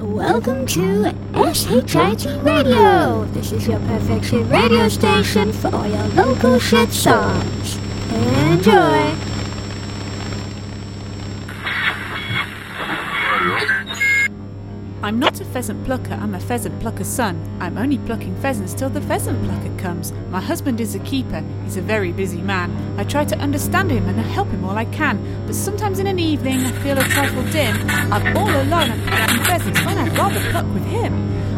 welcome to SHIT Radio. This is your perfect shit radio station for all your local shit songs. Enjoy. I'm not a pheasant plucker, I'm a pheasant plucker's son. I'm only plucking pheasants till the pheasant plucker comes. My husband is a keeper, he's a very busy man. I try to understand him and help him all I can, but sometimes in an evening I feel a trifle dim. I'm all alone and plucking pheasants when I'd rather pluck with him.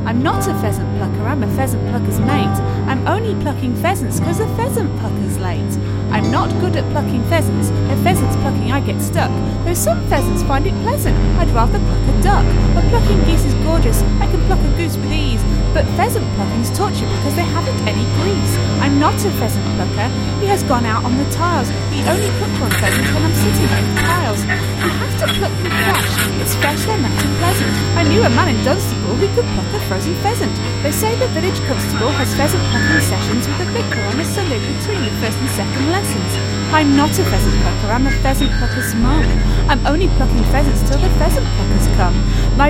I'm not a pheasant plucker, I'm a pheasant plucker's mate. I'm only plucking pheasants because the pheasant plucker's late. I'm not good at plucking pheasants. If pheasants plucking, I get stuck. Though some pheasants find it pleasant, I'd rather pluck a duck. Plucking geese is gorgeous, I can pluck a goose with ease. But pheasant plucking's torture because they haven't any grease. I'm not a pheasant plucker, he has gone out on the tiles. He only plucks one pheasant when I'm sitting on the tiles. You have to pluck them fresh, it's fresh and not pleasant. I knew a man in Dunstable who could pluck a frozen pheasant. They say the village constable has pheasant plucking sessions with the vicar on a Sunday between the first and second lessons. I'm not a pheasant plucker, I'm a pheasant plucker's mum. I'm only plucking pheasants till the pheasant pluckers come.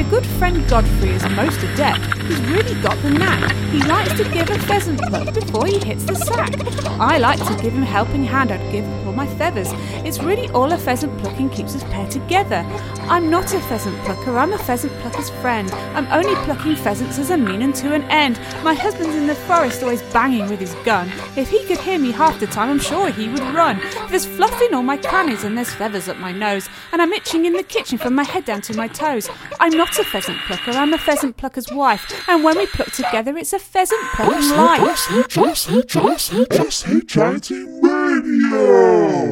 Good friend Godfrey is most adept. He's really got the knack. He likes to give a pheasant pluck before he hits the sack. I like to give him a helping hand, I'd give all my feathers. It's really all a pheasant plucking keeps us pair together. I'm not a pheasant plucker, I'm a pheasant plucker's friend. I'm only plucking pheasants as a mean and to an end. My husband's in the forest always banging with his gun. If he could hear me half the time, I'm sure he would run. There's fluff in all my crannies and there's feathers up my nose, and I'm itching in the kitchen from my head down to my toes. I'm not a pheasant plucker, I'm a pheasant plucker's wife, and when we pluck together, it's a pheasant plucking life. SHIT Radio.